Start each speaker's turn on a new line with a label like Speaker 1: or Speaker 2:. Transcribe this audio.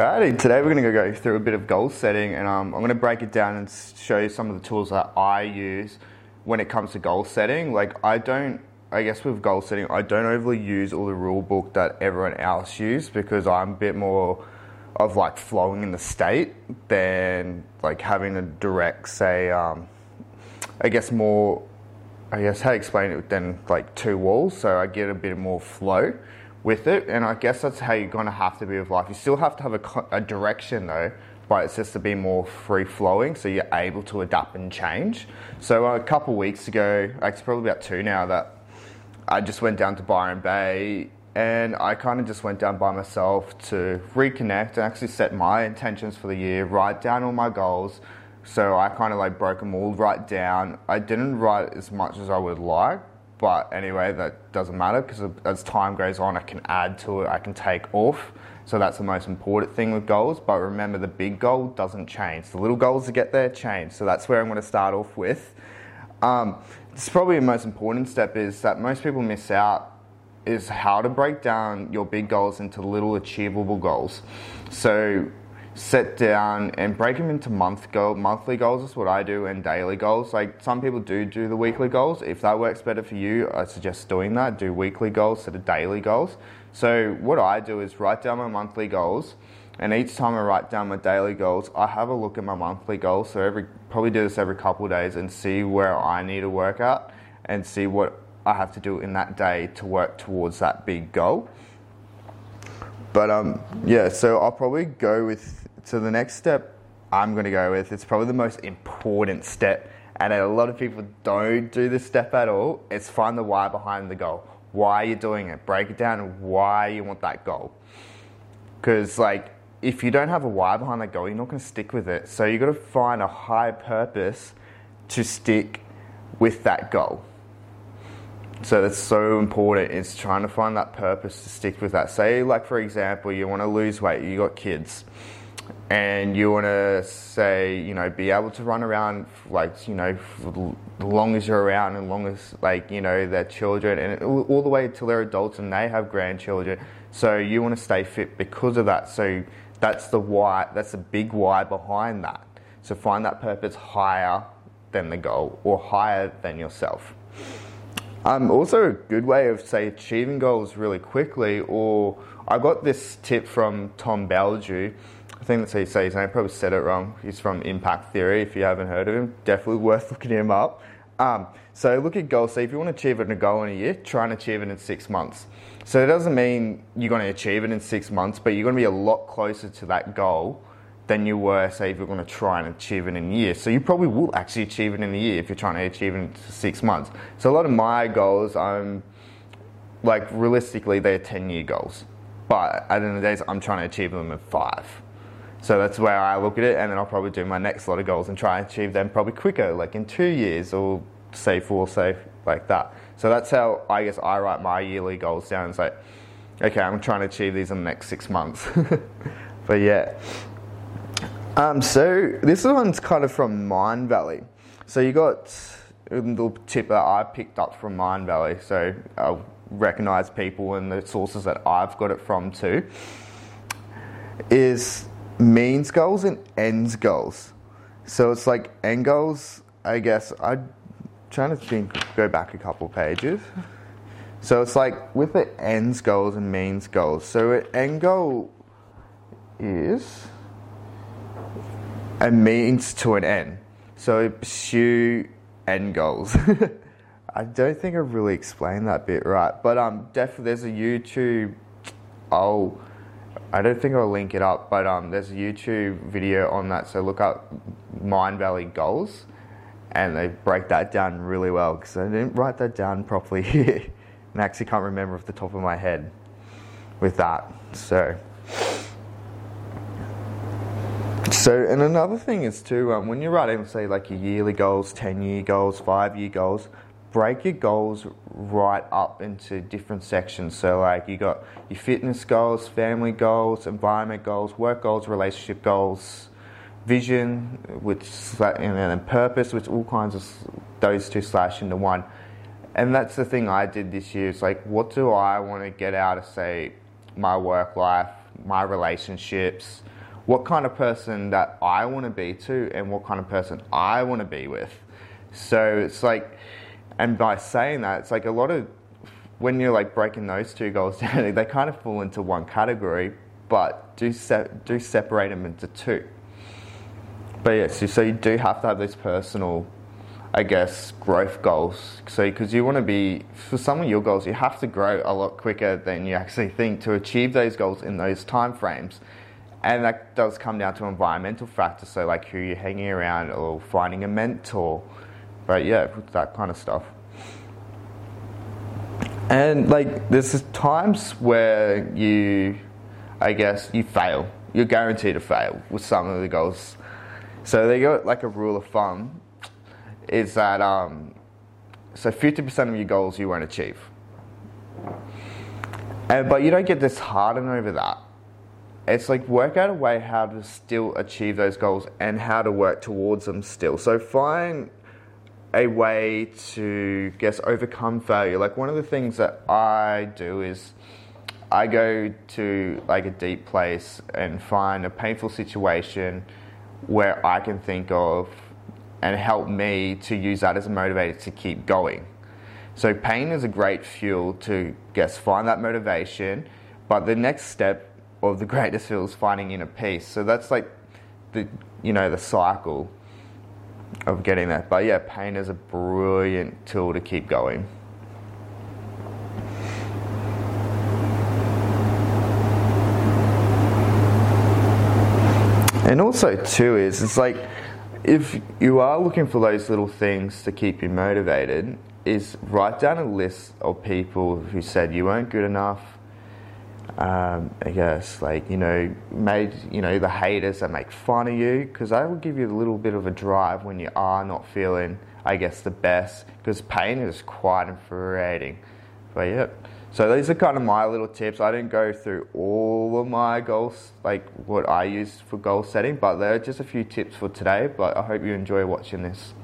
Speaker 1: Alrighty, today we're going to go through a bit of goal setting and um, I'm going to break it down and show you some of the tools that I use when it comes to goal setting. Like, I don't, I guess with goal setting, I don't overly use all the rule book that everyone else uses because I'm a bit more of like flowing in the state than like having a direct, say, um, I guess more, I guess how to explain it than like two walls. So I get a bit more flow with it. And I guess that's how you're going to have to be with life. You still have to have a, a direction though, but it's just to be more free flowing so you're able to adapt and change. So uh, a couple weeks ago, it's probably about two now, that I just went down to Byron Bay and I kind of just went down by myself to reconnect and actually set my intentions for the year, write down all my goals. So I kind of like broke them all right down. I didn't write as much as I would like, but anyway, that doesn't matter because as time goes on, I can add to it, I can take off. So that's the most important thing with goals. But remember, the big goal doesn't change. The little goals to get there change. So that's where I'm going to start off with. Um, it's probably the most important step is that most people miss out is how to break down your big goals into little achievable goals. So set down and break them into month goal, monthly goals is what I do and daily goals. Like some people do do the weekly goals. If that works better for you, I suggest doing that. Do weekly goals instead of daily goals. So what I do is write down my monthly goals and each time I write down my daily goals, I have a look at my monthly goals. So every probably do this every couple of days and see where I need to work out and see what I have to do in that day to work towards that big goal. But um, yeah, so I'll probably go with so the next step I'm going to go with. It's probably the most important step, and a lot of people don't do this step at all. It's find the why behind the goal. Why you're doing it. Break it down why you want that goal. Because like if you don't have a why behind that goal, you're not going to stick with it. So you've got to find a high purpose to stick with that goal. So that's so important. It's trying to find that purpose to stick with that. Say, like for example, you want to lose weight. You got kids, and you want to say, you know, be able to run around like you know, the long as you're around, and long as like you know their children, and all the way till they're adults and they have grandchildren. So you want to stay fit because of that. So that's the why. That's the big why behind that. So find that purpose higher than the goal or higher than yourself. Um, also, a good way of say achieving goals really quickly. Or I got this tip from Tom Bilyeu. I think that's how you say his name. I probably said it wrong. He's from Impact Theory. If you haven't heard of him, definitely worth looking him up. Um, so look at goals. So if you want to achieve a goal in a year, try and achieve it in six months. So it doesn't mean you're going to achieve it in six months, but you're going to be a lot closer to that goal than you were, say, if you're going to try and achieve it in a year. So you probably will actually achieve it in a year if you're trying to achieve it in six months. So a lot of my goals, I'm like realistically, they're 10 year goals. But at the end of the day, I'm trying to achieve them in five. So that's where I look at it, and then I'll probably do my next lot of goals and try and achieve them probably quicker, like in two years or say four, say like that. So that's how I guess I write my yearly goals down. It's like, okay, I'm trying to achieve these in the next six months. but yeah. Um, so this one's kind of from Mindvalley. So you got a little tip that I picked up from Mindvalley. So I'll recognize people and the sources that I've got it from too. Is means goals and ends goals. So it's like end goals. I guess I'm trying to think. Go back a couple pages. So it's like with the ends goals and means goals. So an end goal is a means to an end. So pursue end goals. I don't think I really explained that bit right, but um, definitely there's a YouTube. I'll, I don't think I'll link it up, but um, there's a YouTube video on that. So look up Mindvalley goals, and they break that down really well because I didn't write that down properly here, and I actually can't remember off the top of my head with that. So. So, and another thing is too, um, when you're writing, say, like your yearly goals, 10 year goals, five year goals, break your goals right up into different sections. So, like, you got your fitness goals, family goals, environment goals, work goals, relationship goals, vision, which, and then purpose, which all kinds of those two slash into one. And that's the thing I did this year. It's like, what do I want to get out of, say, my work life, my relationships, what kind of person that I want to be to, and what kind of person I want to be with. So it's like, and by saying that, it's like a lot of when you're like breaking those two goals down, they kind of fall into one category, but do se- do separate them into two. But yeah, so, so you do have to have these personal I guess, growth goals. So, because you want to be, for some of your goals, you have to grow a lot quicker than you actually think to achieve those goals in those time frames. And that does come down to environmental factors, so like who you're hanging around or finding a mentor. But yeah, that kind of stuff. And like, there's times where you, I guess, you fail. You're guaranteed to fail with some of the goals. So they got like a rule of thumb is that um, so 50% of your goals you won't achieve. And, but you don't get disheartened over that. It's like work out a way how to still achieve those goals and how to work towards them still. So find a way to guess overcome failure. Like one of the things that I do is I go to like a deep place and find a painful situation where I can think of and help me to use that as a motivator to keep going. So pain is a great fuel to guess find that motivation, but the next step of the greatest fuel is finding inner peace. So that's like the you know the cycle of getting that. But yeah, pain is a brilliant tool to keep going. And also too is it's like if you are looking for those little things to keep you motivated, is write down a list of people who said you weren't good enough. Um, I guess like you know made you know the haters that make fun of you because that will give you a little bit of a drive when you are not feeling I guess the best because pain is quite infuriating. But yeah. So these are kind of my little tips. I didn't go through all of my goals, like what I use for goal setting, but there are just a few tips for today. But I hope you enjoy watching this.